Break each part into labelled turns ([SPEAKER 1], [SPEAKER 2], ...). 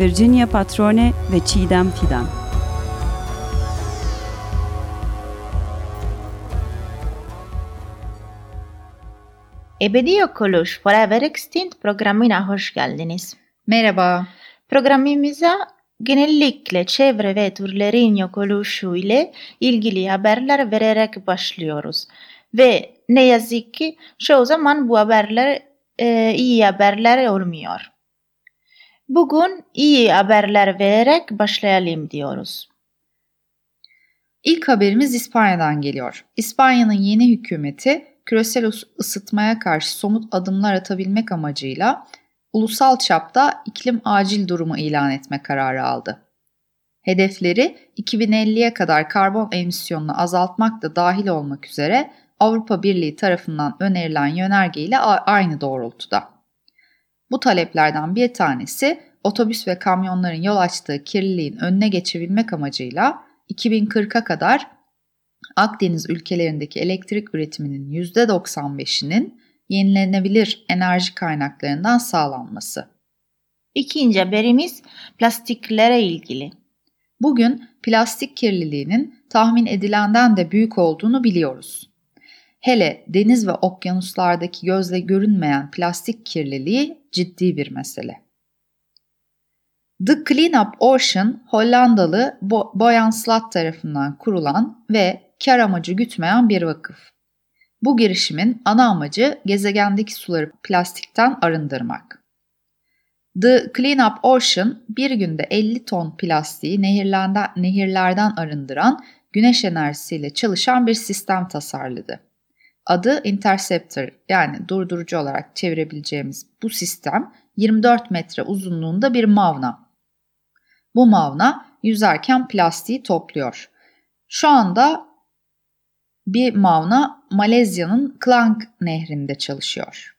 [SPEAKER 1] Virginia Patrone ve Çiğdem Fidan.
[SPEAKER 2] Ebedi Yok Oluş Forever Extinct programına hoş geldiniz.
[SPEAKER 3] Merhaba.
[SPEAKER 2] Programımıza genellikle çevre ve türlerin yok oluşu ile ilgili haberler vererek başlıyoruz. Ve ne yazık ki çoğu zaman bu haberler e, iyi haberler olmuyor. Bugün iyi haberler vererek başlayalım diyoruz.
[SPEAKER 3] İlk haberimiz İspanya'dan geliyor. İspanya'nın yeni hükümeti küresel ısıtmaya karşı somut adımlar atabilmek amacıyla ulusal çapta iklim acil durumu ilan etme kararı aldı. Hedefleri 2050'ye kadar karbon emisyonunu azaltmak da dahil olmak üzere Avrupa Birliği tarafından önerilen yönerge ile aynı doğrultuda. Bu taleplerden bir tanesi otobüs ve kamyonların yol açtığı kirliliğin önüne geçebilmek amacıyla 2040'a kadar Akdeniz ülkelerindeki elektrik üretiminin %95'inin yenilenebilir enerji kaynaklarından sağlanması.
[SPEAKER 2] İkinci haberimiz plastiklere ilgili.
[SPEAKER 3] Bugün plastik kirliliğinin tahmin edilenden de büyük olduğunu biliyoruz. Hele deniz ve okyanuslardaki gözle görünmeyen plastik kirliliği ciddi bir mesele. The Cleanup Ocean Hollandalı Bo Boyan Slat tarafından kurulan ve kar amacı gütmeyen bir vakıf. Bu girişimin ana amacı gezegendeki suları plastikten arındırmak. The Cleanup Ocean bir günde 50 ton plastiği nehirlerden arındıran güneş enerjisiyle çalışan bir sistem tasarladı. Adı Interceptor yani durdurucu olarak çevirebileceğimiz bu sistem 24 metre uzunluğunda bir mavna. Bu mavna yüzerken plastiği topluyor. Şu anda bir mavna Malezya'nın Klang nehrinde çalışıyor.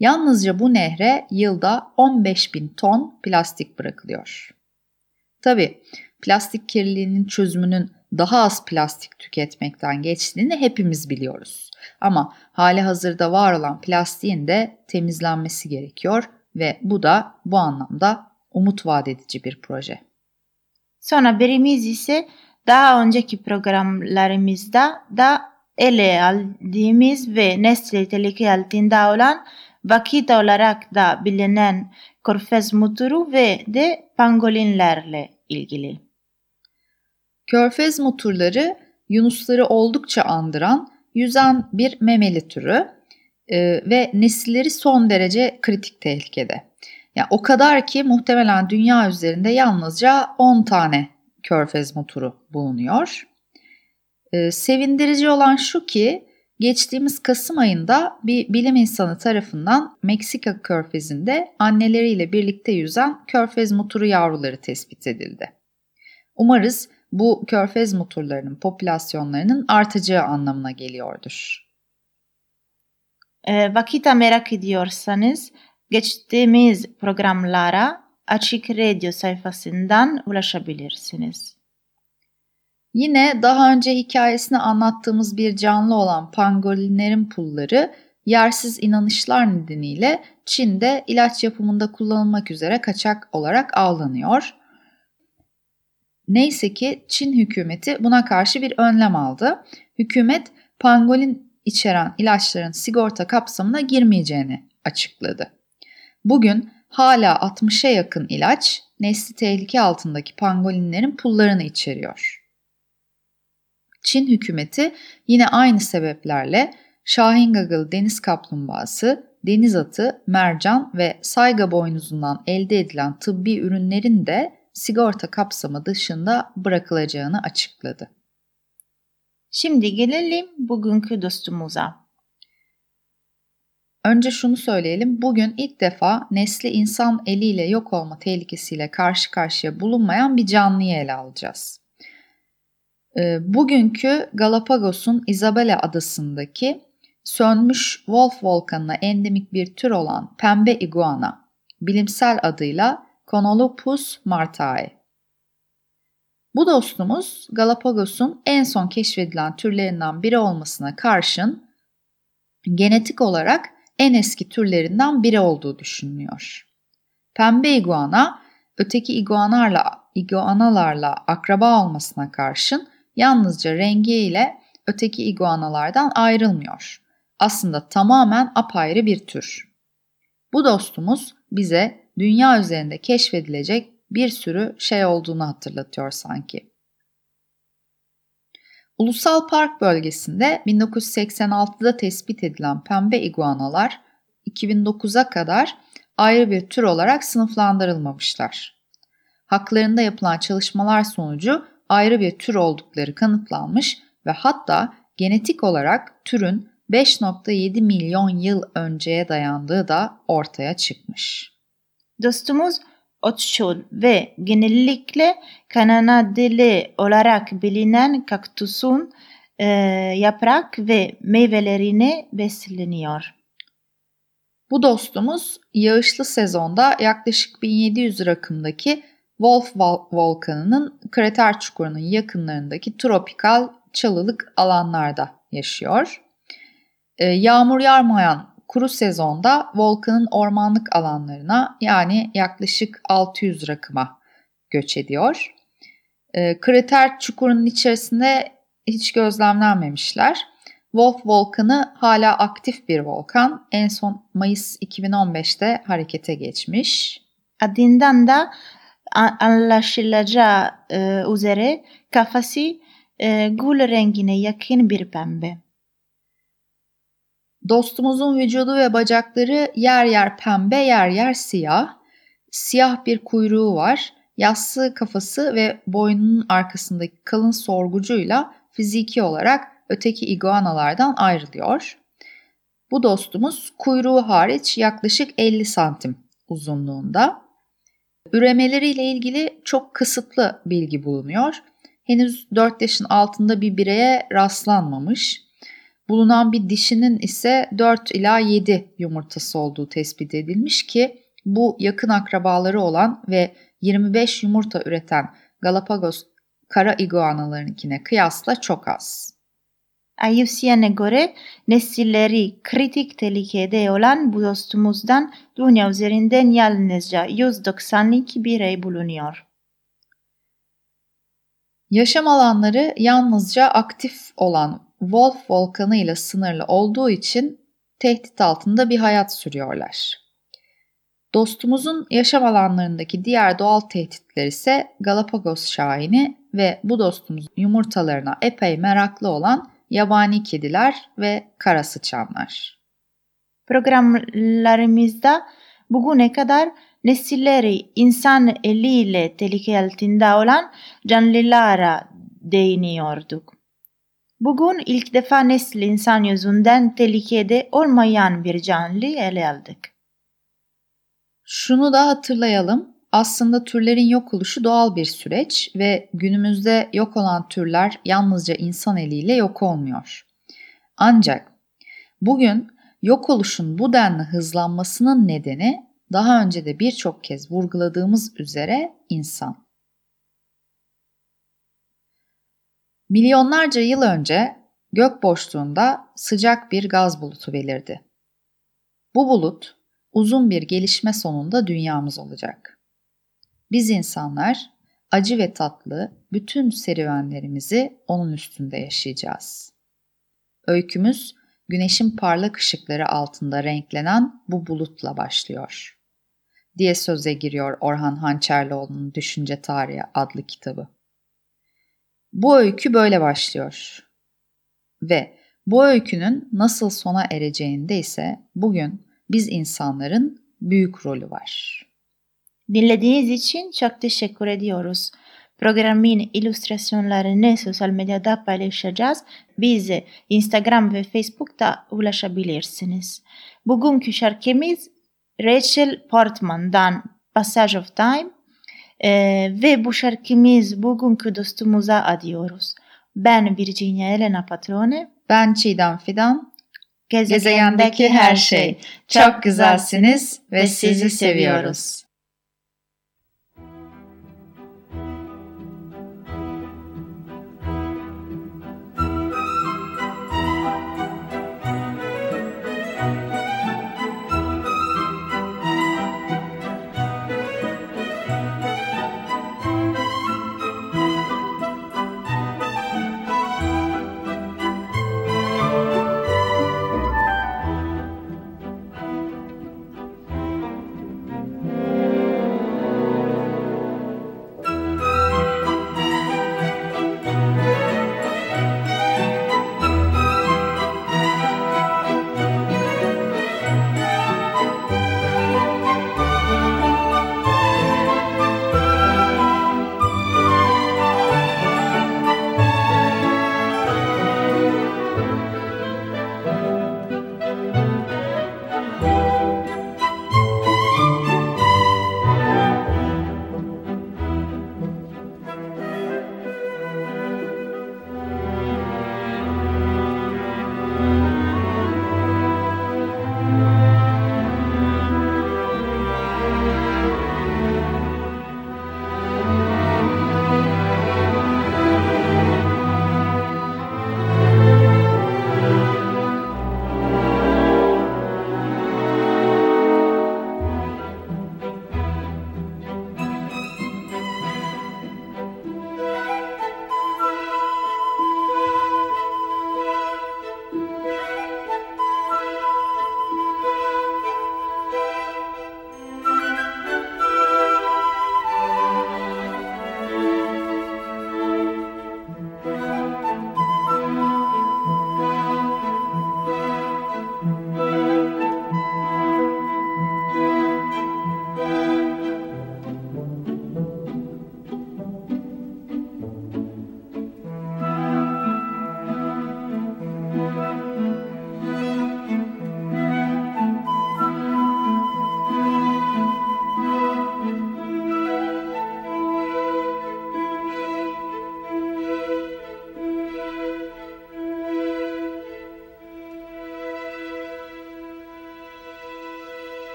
[SPEAKER 3] Yalnızca bu nehre yılda 15 bin ton plastik bırakılıyor. Tabi plastik kirliliğinin çözümünün daha az plastik tüketmekten geçtiğini hepimiz biliyoruz. Ama hali hazırda var olan plastiğin de temizlenmesi gerekiyor ve bu da bu anlamda umut vaat edici bir proje.
[SPEAKER 2] Son haberimiz ise daha önceki programlarımızda da ele aldığımız ve nesli tehlike altında olan vakit olarak da bilinen körfez motoru ve de pangolinlerle ilgili.
[SPEAKER 3] Körfez motorları yunusları oldukça andıran yüzen bir memeli türü e, ve nesilleri son derece kritik tehlikede. Yani o kadar ki muhtemelen dünya üzerinde yalnızca 10 tane körfez motoru bulunuyor. Ee, sevindirici olan şu ki geçtiğimiz Kasım ayında bir bilim insanı tarafından Meksika körfezinde anneleriyle birlikte yüzen körfez motoru yavruları tespit edildi. Umarız bu körfez motorlarının popülasyonlarının artacağı anlamına geliyordur.
[SPEAKER 2] E, vakita merak ediyorsanız geçtiğimiz programlara Açık Radyo sayfasından ulaşabilirsiniz.
[SPEAKER 3] Yine daha önce hikayesini anlattığımız bir canlı olan pangolinlerin pulları yersiz inanışlar nedeniyle Çin'de ilaç yapımında kullanılmak üzere kaçak olarak avlanıyor. Neyse ki Çin hükümeti buna karşı bir önlem aldı. Hükümet pangolin içeren ilaçların sigorta kapsamına girmeyeceğini açıkladı. Bugün hala 60'a yakın ilaç nesli tehlike altındaki pangolinlerin pullarını içeriyor. Çin hükümeti yine aynı sebeplerle Şahin Gagıl deniz kaplumbağası, deniz atı, mercan ve sayga boynuzundan elde edilen tıbbi ürünlerin de sigorta kapsamı dışında bırakılacağını açıkladı.
[SPEAKER 2] Şimdi gelelim bugünkü dostumuza.
[SPEAKER 3] Önce şunu söyleyelim. Bugün ilk defa nesli insan eliyle yok olma tehlikesiyle karşı karşıya bulunmayan bir canlıyı ele alacağız. Ee, bugünkü Galapagos'un Isabela adasındaki sönmüş Wolf volkanına endemik bir tür olan pembe iguana, bilimsel adıyla Conolopus martae. Bu dostumuz Galapagos'un en son keşfedilen türlerinden biri olmasına karşın genetik olarak en eski türlerinden biri olduğu düşünülüyor. Pembe iguana öteki iguanalarla, iguanalarla akraba olmasına karşın yalnızca rengiyle öteki iguanalardan ayrılmıyor. Aslında tamamen apayrı bir tür. Bu dostumuz bize dünya üzerinde keşfedilecek bir sürü şey olduğunu hatırlatıyor sanki. Ulusal Park bölgesinde 1986'da tespit edilen pembe iguanalar 2009'a kadar ayrı bir tür olarak sınıflandırılmamışlar. Haklarında yapılan çalışmalar sonucu ayrı bir tür oldukları kanıtlanmış ve hatta genetik olarak türün 5.7 milyon yıl önceye dayandığı da ortaya çıkmış.
[SPEAKER 2] Dostumuz otçul ve genellikle kanadili olarak bilinen kaktüsün e, yaprak ve meyvelerini besleniyor.
[SPEAKER 3] Bu dostumuz yağışlı sezonda yaklaşık 1700 rakımdaki Wolf volkanının krater çukurunun yakınlarındaki tropikal çalılık alanlarda yaşıyor. Ee, yağmur yağmayan kuru sezonda volkanın ormanlık alanlarına yani yaklaşık 600 rakıma göç ediyor. Ee, krater çukurunun içerisinde hiç gözlemlenmemişler. Wolf volkanı hala aktif bir volkan. En son Mayıs 2015'te harekete geçmiş.
[SPEAKER 2] Adından da anlaşılacağı e, üzere kafası e, gül rengine yakın bir pembe.
[SPEAKER 3] Dostumuzun vücudu ve bacakları yer yer pembe, yer yer siyah. Siyah bir kuyruğu var. Yassı kafası ve boynunun arkasındaki kalın sorgucuyla fiziki olarak öteki iguanalardan ayrılıyor. Bu dostumuz kuyruğu hariç yaklaşık 50 santim uzunluğunda. Üremeleriyle ilgili çok kısıtlı bilgi bulunuyor. Henüz 4 yaşın altında bir bireye rastlanmamış. Bulunan bir dişinin ise 4 ila 7 yumurtası olduğu tespit edilmiş ki bu yakın akrabaları olan ve 25 yumurta üreten Galapagos kara iguanalarınkine kıyasla çok az.
[SPEAKER 2] IUCN'e göre nesilleri kritik tehlikede olan bu dostumuzdan dünya üzerinden yalnızca 192 birey bulunuyor.
[SPEAKER 3] Yaşam alanları yalnızca aktif olan Wolf volkanı ile sınırlı olduğu için tehdit altında bir hayat sürüyorlar. Dostumuzun yaşam alanlarındaki diğer doğal tehditler ise Galapagos şahini ve bu dostumuzun yumurtalarına epey meraklı olan yabani kediler ve kara sıçanlar.
[SPEAKER 2] Programlarımızda bugüne kadar nesilleri insan eliyle tehlike altında olan canlılara değiniyorduk. Bugün ilk defa nesli insan yüzünden tehlikede olmayan bir canlı ele aldık.
[SPEAKER 3] Şunu da hatırlayalım. Aslında türlerin yok oluşu doğal bir süreç ve günümüzde yok olan türler yalnızca insan eliyle yok olmuyor. Ancak bugün yok oluşun bu denli hızlanmasının nedeni daha önce de birçok kez vurguladığımız üzere insan. Milyonlarca yıl önce gök boşluğunda sıcak bir gaz bulutu belirdi. Bu bulut uzun bir gelişme sonunda dünyamız olacak. Biz insanlar acı ve tatlı bütün serüvenlerimizi onun üstünde yaşayacağız. Öykümüz güneşin parlak ışıkları altında renklenen bu bulutla başlıyor. Diye söze giriyor Orhan Hançerlioğlu'nun Düşünce Tarihi adlı kitabı. Bu öykü böyle başlıyor. Ve bu öykünün nasıl sona ereceğinde ise bugün biz insanların büyük rolü var.
[SPEAKER 2] Dinlediğiniz için çok teşekkür ediyoruz. Programın illüstrasyonlarını sosyal medyada paylaşacağız. Bize Instagram ve Facebook'ta ulaşabilirsiniz. Bugünkü şarkımız Rachel Portman'dan Passage of Time ee, ve bu şarkımız bugünkü dostumuza adıyoruz. Ben Virginia Elena Patrone.
[SPEAKER 3] Ben Çiğdem Fidan.
[SPEAKER 2] Gezegendeki her şey. Çok güzelsiniz ve sizi seviyoruz.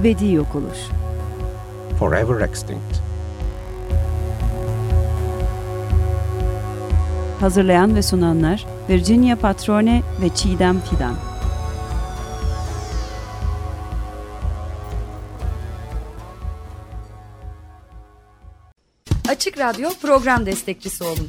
[SPEAKER 1] Ebedi yok oluş.
[SPEAKER 4] Forever extinct.
[SPEAKER 1] Hazırlayan ve sunanlar Virginia Patrone ve Çiğdem Fidan.
[SPEAKER 5] Açık Radyo program destekçisi olun.